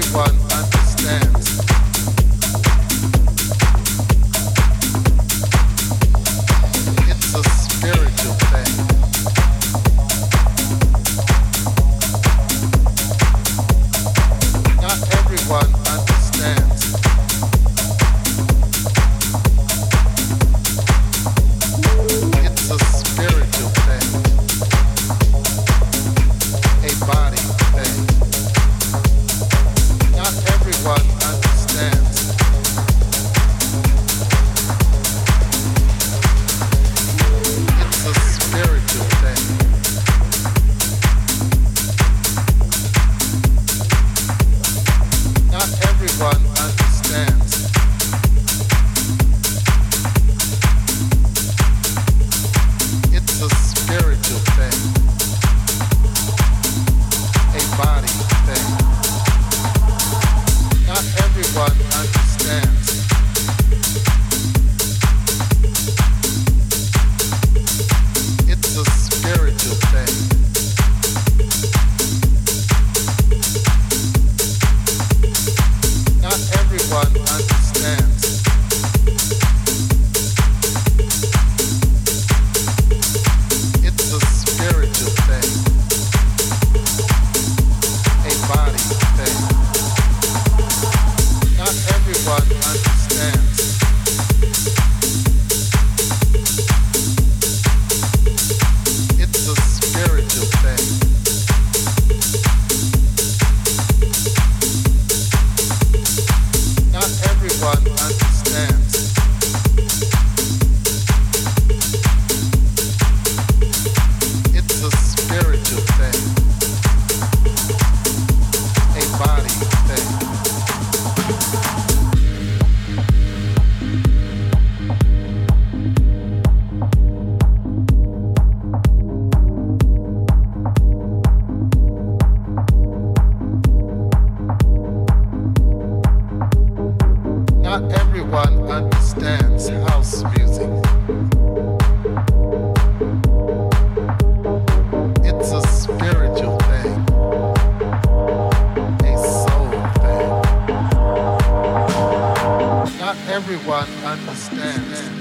everyone. everyone understands.